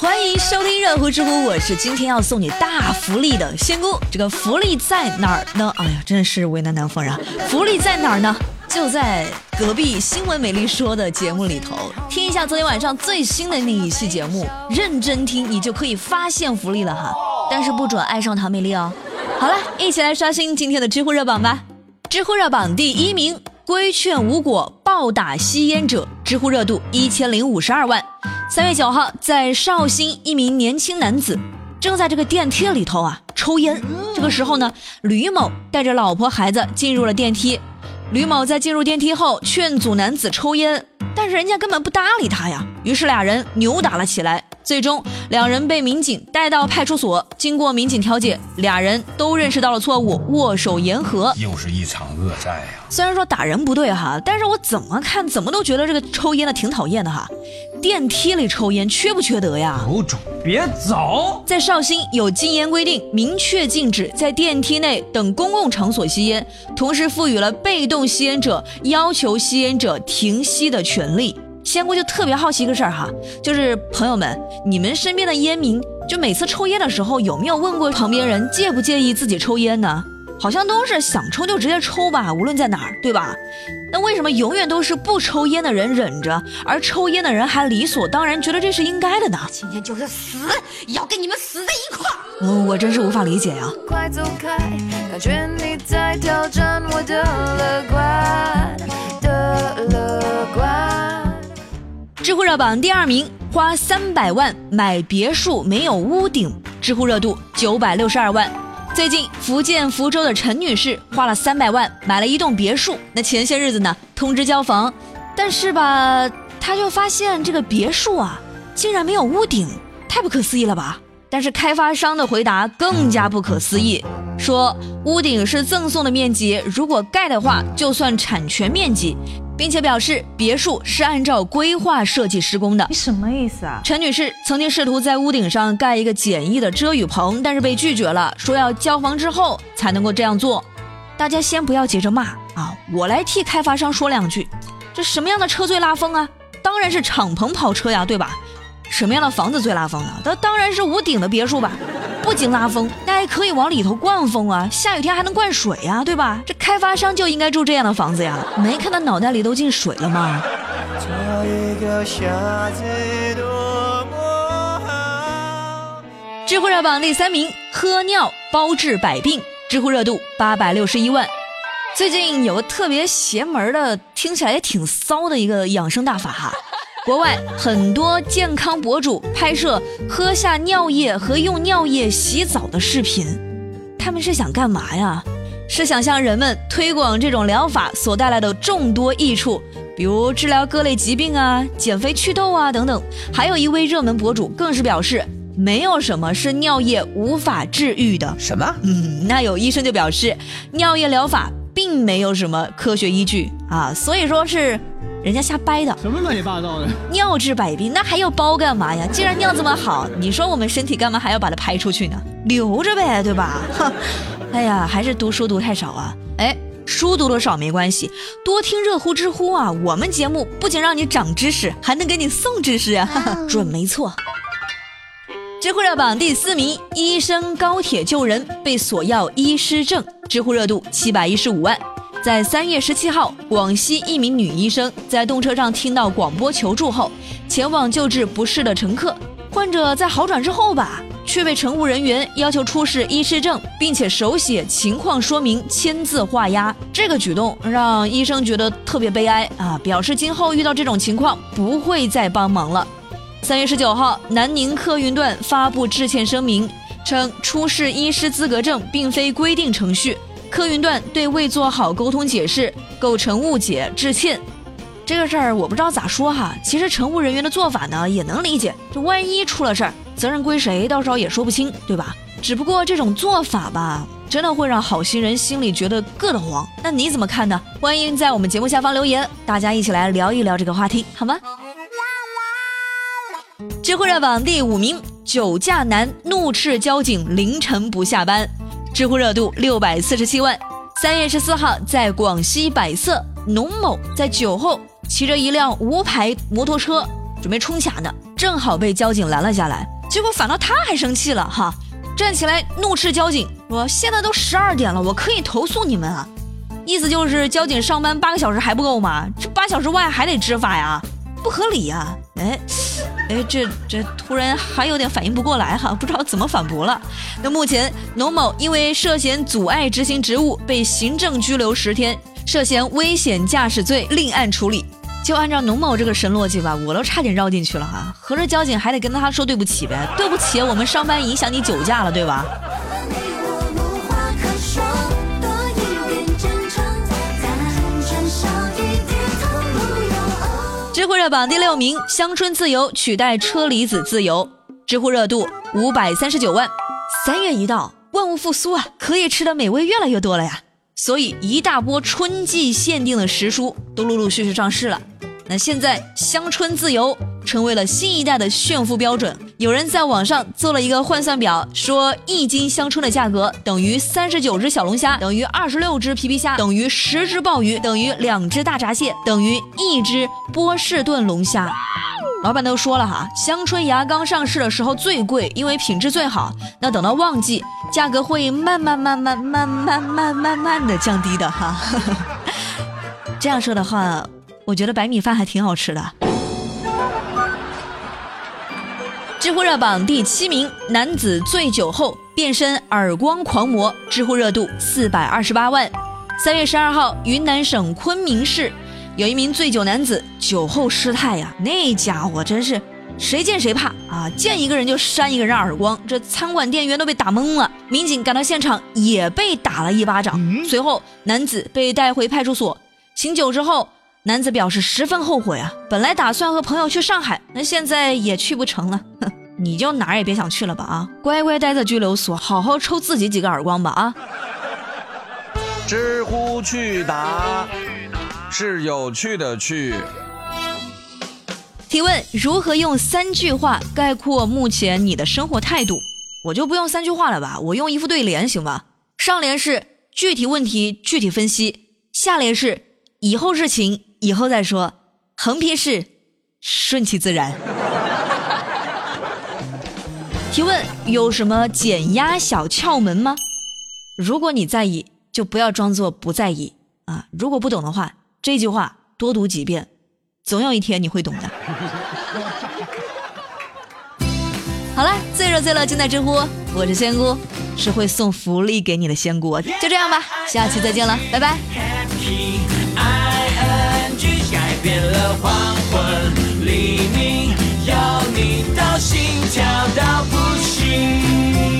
欢迎收听热乎知乎，我是今天要送你大福利的仙姑。这个福利在哪儿呢？哎呀，真是为难南方人。福利在哪儿呢？就在隔壁新闻美丽说的节目里头，听一下昨天晚上最新的那一期节目，认真听，你就可以发现福利了哈。但是不准爱上唐美丽哦。好了，一起来刷新今天的知乎热榜吧。知乎热榜第一名，规劝无果，暴打吸烟者，知乎热度一千零五十二万。三月九号，在绍兴，一名年轻男子正在这个电梯里头啊抽烟。这个时候呢，吕某带着老婆孩子进入了电梯。吕某在进入电梯后劝阻男子抽烟，但是人家根本不搭理他呀。于是俩人扭打了起来。最终，两人被民警带到派出所。经过民警调解，俩人都认识到了错误，握手言和。又是一场恶战呀！虽然说打人不对哈，但是我怎么看怎么都觉得这个抽烟的挺讨厌的哈。电梯里抽烟缺不缺德呀？有种别走！在绍兴有禁烟规定，明确禁止在电梯内等公共场所吸烟，同时赋予了被动吸烟者要求吸烟者停吸的权利。仙姑就特别好奇一个事儿哈，就是朋友们，你们身边的烟民，就每次抽烟的时候，有没有问过旁边人介不介意自己抽烟呢？好像都是想抽就直接抽吧，无论在哪儿，对吧？那为什么永远都是不抽烟的人忍着，而抽烟的人还理所当然觉得这是应该的呢？今天就是死，要跟你们死在一块儿！嗯，我真是无法理解呀。快走开，感觉你在挑战我的乐观的乐观。知乎热榜第二名，花三百万买别墅没有屋顶，知乎热度九百六十二万。最近，福建福州的陈女士花了三百万买了一栋别墅，那前些日子呢通知交房，但是吧，她就发现这个别墅啊竟然没有屋顶，太不可思议了吧？但是开发商的回答更加不可思议，说屋顶是赠送的面积，如果盖的话就算产权面积，并且表示别墅是按照规划设计施工的。你什么意思啊？陈女士曾经试图在屋顶上盖一个简易的遮雨棚，但是被拒绝了，说要交房之后才能够这样做。大家先不要急着骂啊，我来替开发商说两句。这什么样的车最拉风啊？当然是敞篷跑车呀，对吧？什么样的房子最拉风呢？那当然是屋顶的别墅吧。不仅拉风，那还可以往里头灌风啊，下雨天还能灌水呀，对吧？这开发商就应该住这样的房子呀。没看他脑袋里都进水了吗？这一个夏天多么好。知乎热榜第三名，喝尿包治百病，知乎热度八百六十一万。最近有个特别邪门的，听起来也挺骚的一个养生大法哈。国外很多健康博主拍摄喝下尿液和用尿液洗澡的视频，他们是想干嘛呀？是想向人们推广这种疗法所带来的众多益处，比如治疗各类疾病啊、减肥祛痘啊等等。还有一位热门博主更是表示，没有什么是尿液无法治愈的。什么？嗯，那有医生就表示，尿液疗法并没有什么科学依据啊，所以说是人家瞎掰的。什么乱七八糟的？尿治百病，那还要包干嘛呀？既然尿这么好，你说我们身体干嘛还要把它排出去呢？留着呗，对吧？哼，哎呀，还是读书读太少啊！哎，书读的少没关系，多听热乎知乎啊！我们节目不仅让你长知识，还能给你送知识啊！哈哈，准没错。知乎热榜第四名，医生高铁救人被索要医师证，知乎热度七百一十五万。在三月十七号，广西一名女医生在动车上听到广播求助后，前往救治不适的乘客。患者在好转之后吧，却被乘务人员要求出示医师证，并且手写情况说明，签字画押。这个举动让医生觉得特别悲哀啊，表示今后遇到这种情况不会再帮忙了。三月十九号，南宁客运段发布致歉声明，称出示医师资格证并非规定程序，客运段对未做好沟通解释构成误解，致歉。这个事儿我不知道咋说哈，其实乘务人员的做法呢也能理解，这万一出了事儿，责任归谁，到时候也说不清，对吧？只不过这种做法吧，真的会让好心人心里觉得硌得慌。那你怎么看呢？欢迎在我们节目下方留言，大家一起来聊一聊这个话题，好吗？知乎热榜第五名，酒驾男怒斥交警凌晨不下班，知乎热度六百四十七万。三月十四号，在广西百色，农某在酒后骑着一辆无牌摩托车准备冲卡呢，正好被交警拦了下来，结果反倒他还生气了哈，站起来怒斥交警说：“现在都十二点了，我可以投诉你们啊！”意思就是交警上班八个小时还不够吗？这八小时外还得执法呀，不合理呀！哎，哎，这这突然还有点反应不过来哈，不知道怎么反驳了。那目前农某因为涉嫌阻碍执行职务被行政拘留十天，涉嫌危险驾驶罪另案处理。就按照农某这个神逻辑吧，我都差点绕进去了哈。合着交警还得跟他说对不起呗？对不起，我们上班影响你酒驾了，对吧？热榜第六名，乡村自由取代车厘子自由，知乎热度五百三十九万。三月一到，万物复苏啊，可以吃的美味越来越多了呀。所以一大波春季限定的食蔬都陆陆续续上市了。那现在乡村自由成为了新一代的炫富标准。有人在网上做了一个换算表，说一斤香椿的价格等于三十九只小龙虾，等于二十六只皮皮虾，等于十只鲍鱼，等于两只大闸蟹，等于一只波士顿龙虾。老板都说了哈，香椿芽刚上市的时候最贵，因为品质最好。那等到旺季，价格会慢慢慢慢慢慢慢慢慢的降低的哈。这样说的话。我觉得白米饭还挺好吃的。知乎热榜第七名，男子醉酒后变身耳光狂魔，知乎热度四百二十八万。三月十二号，云南省昆明市有一名醉酒男子酒后失态呀，那家伙真是谁见谁怕啊，见一个人就扇一个人耳光，这餐馆店员都被打懵了。民警赶到现场也被打了一巴掌，随后男子被带回派出所。醒酒之后。男子表示十分后悔啊，本来打算和朋友去上海，那现在也去不成了。哼，你就哪儿也别想去了吧啊，乖乖待在拘留所，好好抽自己几个耳光吧啊。知乎趣答是有趣的趣。提问：如何用三句话概括目前你的生活态度？我就不用三句话了吧，我用一副对联行吧？上联是具体问题具体分析，下联是以后事情。以后再说，横批是顺其自然。提问有什么减压小窍门吗？如果你在意，就不要装作不在意啊！如果不懂的话，这句话多读几遍，总有一天你会懂的。好了，最热最乐尽在知乎，我是仙姑，是会送福利给你的仙姑。就这样吧，下期再见了，拜拜。改变了黄昏黎明有你都心跳到不行